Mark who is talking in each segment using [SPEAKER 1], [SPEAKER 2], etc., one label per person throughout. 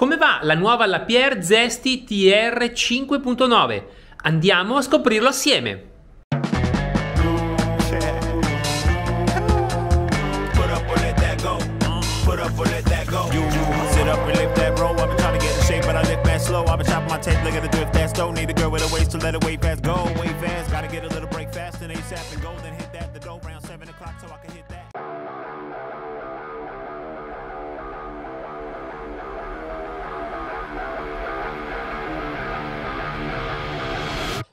[SPEAKER 1] Come va la nuova Lapierre Zesti TR 5.9? Andiamo a scoprirlo assieme. Don't need a girl with a waist to let it wait fast. Go way fast, gotta get a little break fast and ASAP and go. Then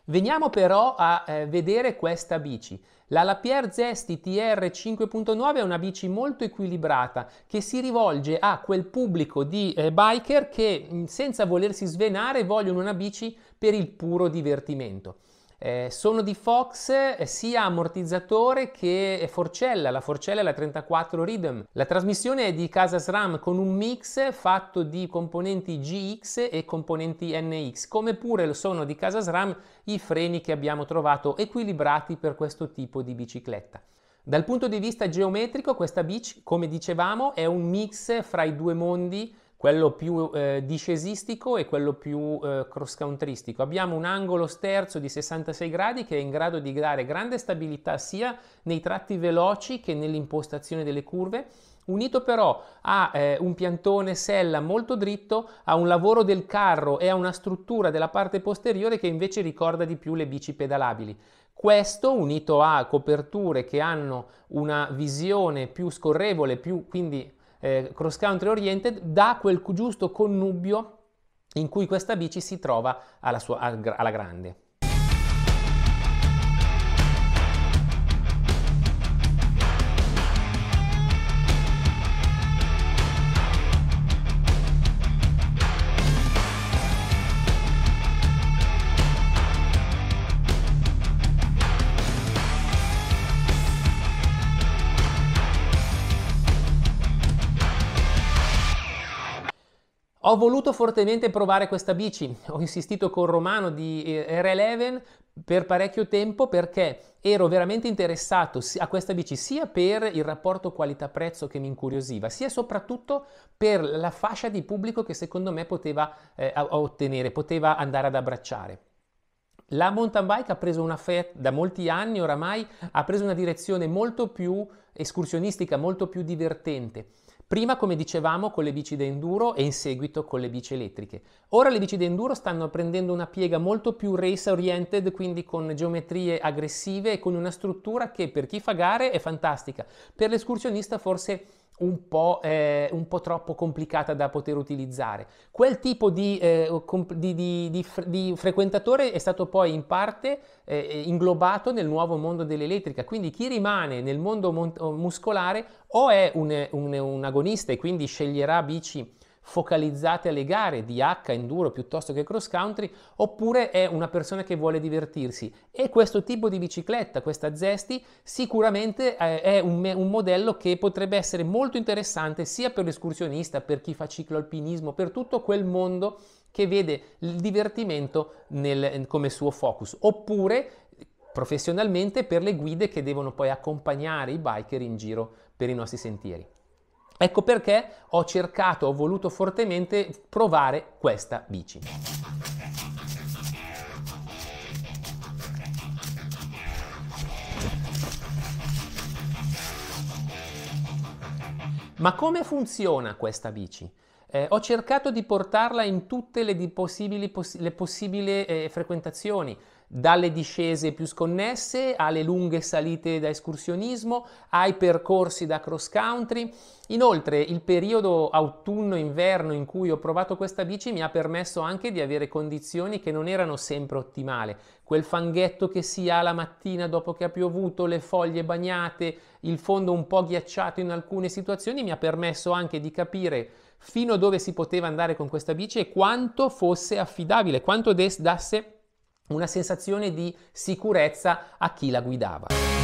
[SPEAKER 1] Veniamo però a eh, vedere questa bici. La Lapierre Zesti TR 5.9 è una bici molto equilibrata che si rivolge a quel pubblico di eh, biker che mm, senza volersi svenare vogliono una bici per il puro divertimento. Eh, sono di Fox eh, sia ammortizzatore che forcella, la forcella è la 34 Rhythm. La trasmissione è di casa SRAM con un mix fatto di componenti GX e componenti NX, come pure lo sono di casa SRAM i freni che abbiamo trovato equilibrati per questo tipo di bicicletta. Dal punto di vista geometrico questa bici, come dicevamo, è un mix fra i due mondi quello più eh, discesistico e quello più eh, cross-countrystico. Abbiamo un angolo sterzo di 66 gradi che è in grado di dare grande stabilità sia nei tratti veloci che nell'impostazione delle curve, unito però a eh, un piantone sella molto dritto, a un lavoro del carro e a una struttura della parte posteriore che invece ricorda di più le bici pedalabili. Questo unito a coperture che hanno una visione più scorrevole, più, quindi eh, cross country oriented dà quel giusto connubio in cui questa bici si trova alla, sua, alla grande. Ho voluto fortemente provare questa bici, ho insistito con Romano di eh, R11 per parecchio tempo perché ero veramente interessato a questa bici sia per il rapporto qualità-prezzo che mi incuriosiva, sia soprattutto per la fascia di pubblico che secondo me poteva eh, ottenere, poteva andare ad abbracciare. La mountain bike ha preso una fe da molti anni oramai, ha preso una direzione molto più escursionistica, molto più divertente. Prima, come dicevamo, con le bici da enduro e in seguito con le bici elettriche. Ora le bici da enduro stanno prendendo una piega molto più race oriented, quindi con geometrie aggressive e con una struttura che per chi fa gare è fantastica. Per l'escursionista forse un po', eh, un po', troppo complicata da poter utilizzare. Quel tipo di, eh, di, di, di, frequentatore è stato poi in parte eh, inglobato nel nuovo mondo dell'elettrica, quindi chi rimane nel mondo muscolare o è un, un, un agonista e quindi sceglierà bici focalizzate alle gare di H, enduro piuttosto che cross country, oppure è una persona che vuole divertirsi. E questo tipo di bicicletta, questa Zesti, sicuramente eh, è un, un modello che potrebbe essere molto interessante sia per l'escursionista, per chi fa cicloalpinismo, per tutto quel mondo che vede il divertimento nel, come suo focus, oppure professionalmente per le guide che devono poi accompagnare i biker in giro per i nostri sentieri. Ecco perché ho cercato, ho voluto fortemente provare questa bici. Ma come funziona questa bici? Eh, ho cercato di portarla in tutte le, possibili, poss- le possibili eh, frequentazioni, dalle discese più sconnesse alle lunghe salite da escursionismo, ai percorsi da cross country. Inoltre il periodo autunno-inverno in cui ho provato questa bici mi ha permesso anche di avere condizioni che non erano sempre ottimali. Quel fanghetto che si ha la mattina dopo che ha piovuto, le foglie bagnate, il fondo un po' ghiacciato in alcune situazioni mi ha permesso anche di capire fino a dove si poteva andare con questa bici e quanto fosse affidabile, quanto des- dasse una sensazione di sicurezza a chi la guidava.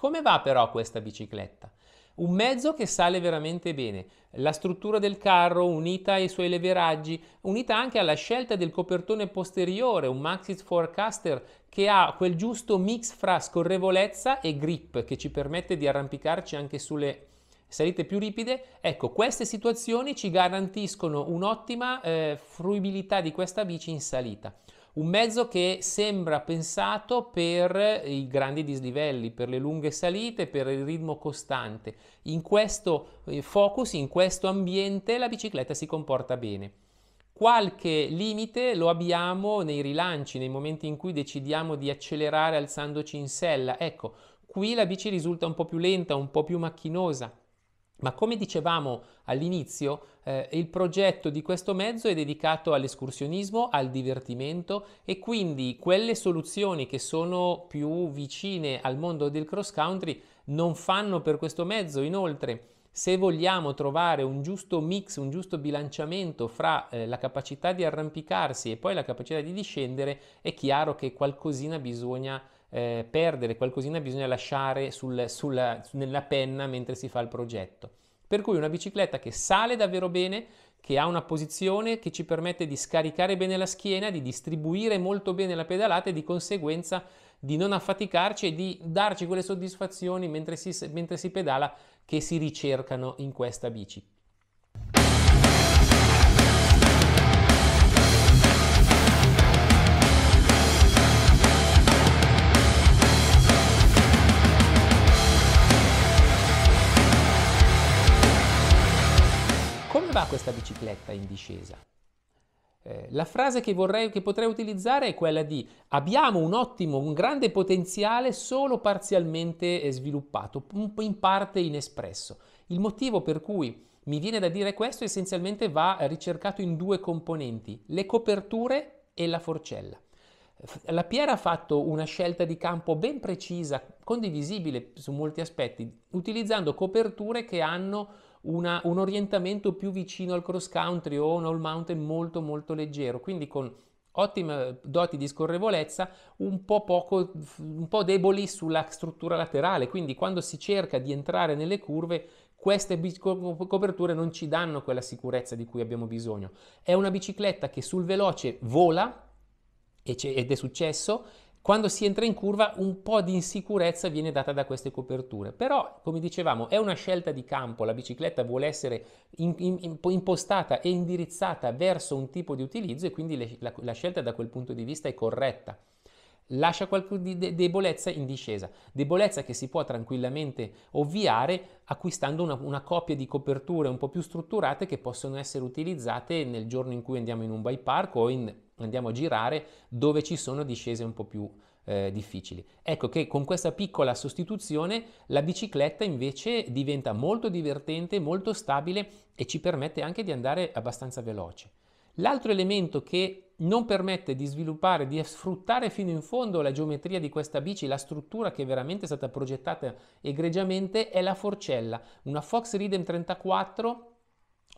[SPEAKER 1] Come va però questa bicicletta? Un mezzo che sale veramente bene, la struttura del carro unita ai suoi leveraggi, unita anche alla scelta del copertone posteriore, un Maxis Forecaster che ha quel giusto mix fra scorrevolezza e grip che ci permette di arrampicarci anche sulle salite più ripide, ecco, queste situazioni ci garantiscono un'ottima eh, fruibilità di questa bici in salita. Un mezzo che sembra pensato per i grandi dislivelli, per le lunghe salite, per il ritmo costante. In questo eh, focus, in questo ambiente, la bicicletta si comporta bene. Qualche limite lo abbiamo nei rilanci, nei momenti in cui decidiamo di accelerare alzandoci in sella. Ecco, qui la bici risulta un po' più lenta, un po' più macchinosa. Ma come dicevamo all'inizio, eh, il progetto di questo mezzo è dedicato all'escursionismo, al divertimento e quindi quelle soluzioni che sono più vicine al mondo del cross country non fanno per questo mezzo. Inoltre, se vogliamo trovare un giusto mix, un giusto bilanciamento fra eh, la capacità di arrampicarsi e poi la capacità di discendere, è chiaro che qualcosina bisogna eh, perdere, qualcosina bisogna lasciare sul, sulla, nella penna mentre si fa il progetto. Per cui una bicicletta che sale davvero bene, che ha una posizione che ci permette di scaricare bene la schiena, di distribuire molto bene la pedalata e di conseguenza di non affaticarci e di darci quelle soddisfazioni mentre si, mentre si pedala che si ricercano in questa bici. Questa bicicletta in discesa? Eh, la frase che, vorrei, che potrei utilizzare è quella di abbiamo un ottimo, un grande potenziale solo parzialmente sviluppato, in parte inespresso. Il motivo per cui mi viene da dire questo essenzialmente va ricercato in due componenti, le coperture e la forcella. La Piera ha fatto una scelta di campo ben precisa, condivisibile su molti aspetti, utilizzando coperture che hanno una, un orientamento più vicino al cross country o un all mountain molto molto leggero, quindi con ottime doti di scorrevolezza, un po, poco, un po' deboli sulla struttura laterale, quindi quando si cerca di entrare nelle curve queste coperture non ci danno quella sicurezza di cui abbiamo bisogno. È una bicicletta che sul veloce vola, ed è successo, quando si entra in curva un po' di insicurezza viene data da queste coperture, però come dicevamo è una scelta di campo, la bicicletta vuole essere in, in, impostata e indirizzata verso un tipo di utilizzo e quindi le, la, la scelta da quel punto di vista è corretta lascia qualche di debolezza in discesa, debolezza che si può tranquillamente ovviare acquistando una, una, coppia di coperture un po' più strutturate che possono essere utilizzate nel giorno in cui andiamo in un bike park o in andiamo a girare dove ci sono discese un po' più eh, difficili. Ecco che con questa piccola sostituzione la bicicletta invece diventa molto divertente, molto stabile e ci permette anche di andare abbastanza veloce. L'altro elemento che non permette di sviluppare, di sfruttare fino in fondo la geometria di questa bici, la struttura che veramente è stata progettata egregiamente, è la forcella, una Fox Ridem 34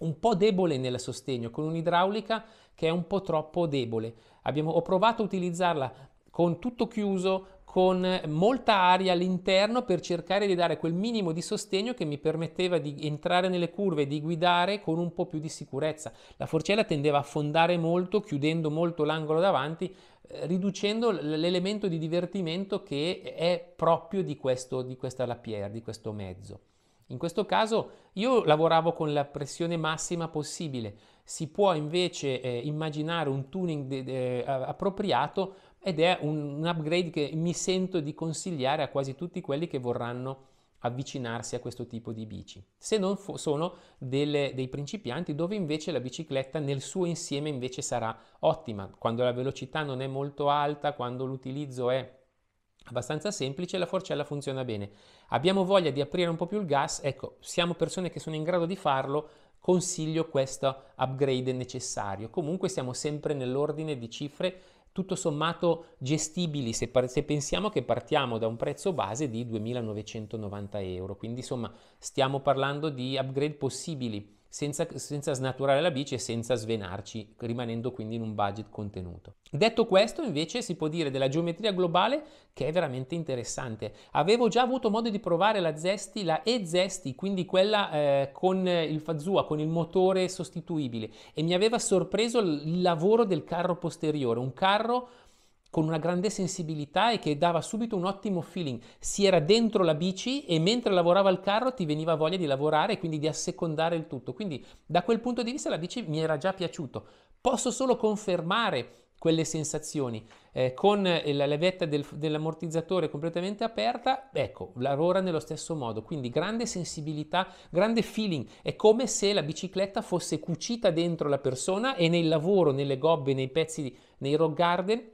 [SPEAKER 1] un po' debole nel sostegno, con un'idraulica che è un po' troppo debole. Abbiamo, ho provato a utilizzarla con tutto chiuso, con molta aria all'interno per cercare di dare quel minimo di sostegno che mi permetteva di entrare nelle curve e di guidare con un po' più di sicurezza. La forcella tendeva a affondare molto, chiudendo molto l'angolo davanti, eh, riducendo l'elemento di divertimento che è proprio di, questo, di questa Lapierre, di questo mezzo. In questo caso io lavoravo con la pressione massima possibile, si può invece eh, immaginare un tuning de- de- appropriato ed è un, un, upgrade che mi sento di consigliare a quasi tutti quelli che vorranno avvicinarsi a questo tipo di bici. Se non fo- sono delle, dei principianti dove invece la bicicletta nel suo insieme invece sarà ottima, quando la velocità non è molto alta, quando l'utilizzo è abbastanza semplice, la forcella funziona bene. Abbiamo voglia di aprire un po' più il gas, ecco, siamo persone che sono in grado di farlo, consiglio questo upgrade necessario. Comunque siamo sempre nell'ordine di cifre tutto sommato gestibili se, par- se, pensiamo che partiamo da un prezzo base di 2.990 euro, quindi insomma stiamo parlando di upgrade possibili senza, senza snaturare la bici e senza svenarci, rimanendo quindi in un budget contenuto. Detto questo, invece, si può dire della geometria globale che è veramente interessante. Avevo già avuto modo di provare la Zesti, la E-Zesti, quindi quella eh, con il Fazua, con il motore sostituibile, e mi aveva sorpreso il lavoro del carro posteriore, un carro con una grande sensibilità e che dava subito un ottimo feeling. Si era dentro la bici e mentre lavorava il carro ti veniva voglia di lavorare e quindi di assecondare il tutto. Quindi da quel punto di vista la bici mi era già piaciuto. Posso solo confermare quelle sensazioni. Eh, con la levetta del, dell'ammortizzatore completamente aperta, ecco, lavora nello stesso modo, quindi grande sensibilità, grande feeling, è come se la bicicletta fosse cucita dentro la persona e nel lavoro, nelle gobbe, nei pezzi, nei rock garden,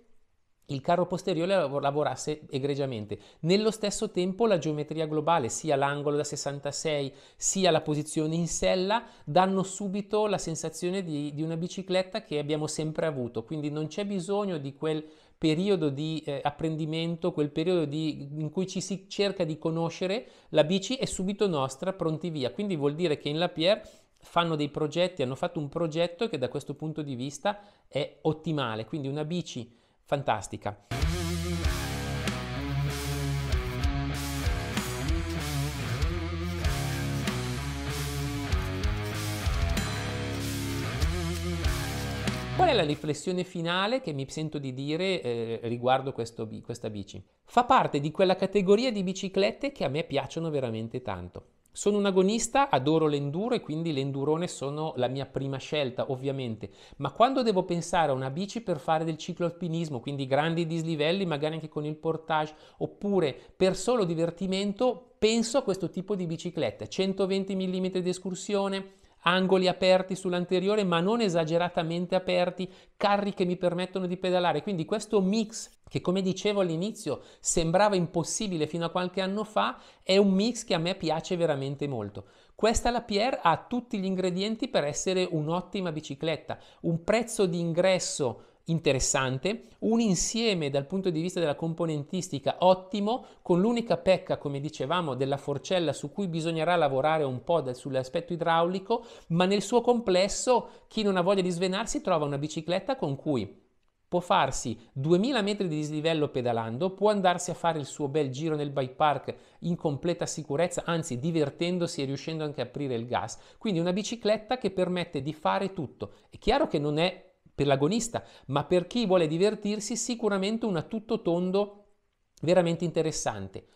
[SPEAKER 1] il carro posteriore lavorasse egregiamente. Nello stesso tempo la geometria globale, sia l'angolo da 66 sia la posizione in sella, danno subito la sensazione di, di una bicicletta che abbiamo sempre avuto, quindi non c'è bisogno di quel periodo di eh, apprendimento, quel periodo di, in cui ci si cerca di conoscere, la bici è subito nostra, pronti via. Quindi vuol dire che in Lapierre fanno dei progetti, hanno fatto un progetto che da questo punto di vista è ottimale, quindi una bici fantastica. Qual è la riflessione finale che mi sento di dire eh, riguardo questo, questa bici? Fa parte di quella categoria di biciclette che a me piacciono veramente tanto. Sono un agonista, adoro l'enduro e quindi l'endurone sono la mia prima scelta, ovviamente. Ma quando devo pensare a una bici per fare del ciclo alpinismo, quindi grandi dislivelli, magari anche con il portage, oppure per solo divertimento, penso a questo tipo di biciclette. 120 mm di escursione, angoli aperti sull'anteriore ma non esageratamente aperti, carri che mi permettono di pedalare. Quindi questo mix che come dicevo all'inizio sembrava impossibile fino a qualche anno fa, è un mix che a me piace veramente molto. Questa la Pierre ha tutti gli ingredienti per essere un'ottima bicicletta, un prezzo di ingresso interessante, un insieme dal punto di vista della componentistica ottimo, con l'unica pecca, come dicevamo, della forcella su cui bisognerà lavorare un po' sull'aspetto idraulico, ma nel suo complesso chi non ha voglia di svenarsi trova una bicicletta con cui può farsi 2000 metri di dislivello pedalando, può andarsi a fare il suo bel giro nel bike park in completa sicurezza, anzi divertendosi e riuscendo anche a aprire il gas. Quindi una bicicletta che permette di fare tutto. È chiaro che non è per l'agonista, ma per chi vuole divertirsi sicuramente una tutto tondo veramente interessante.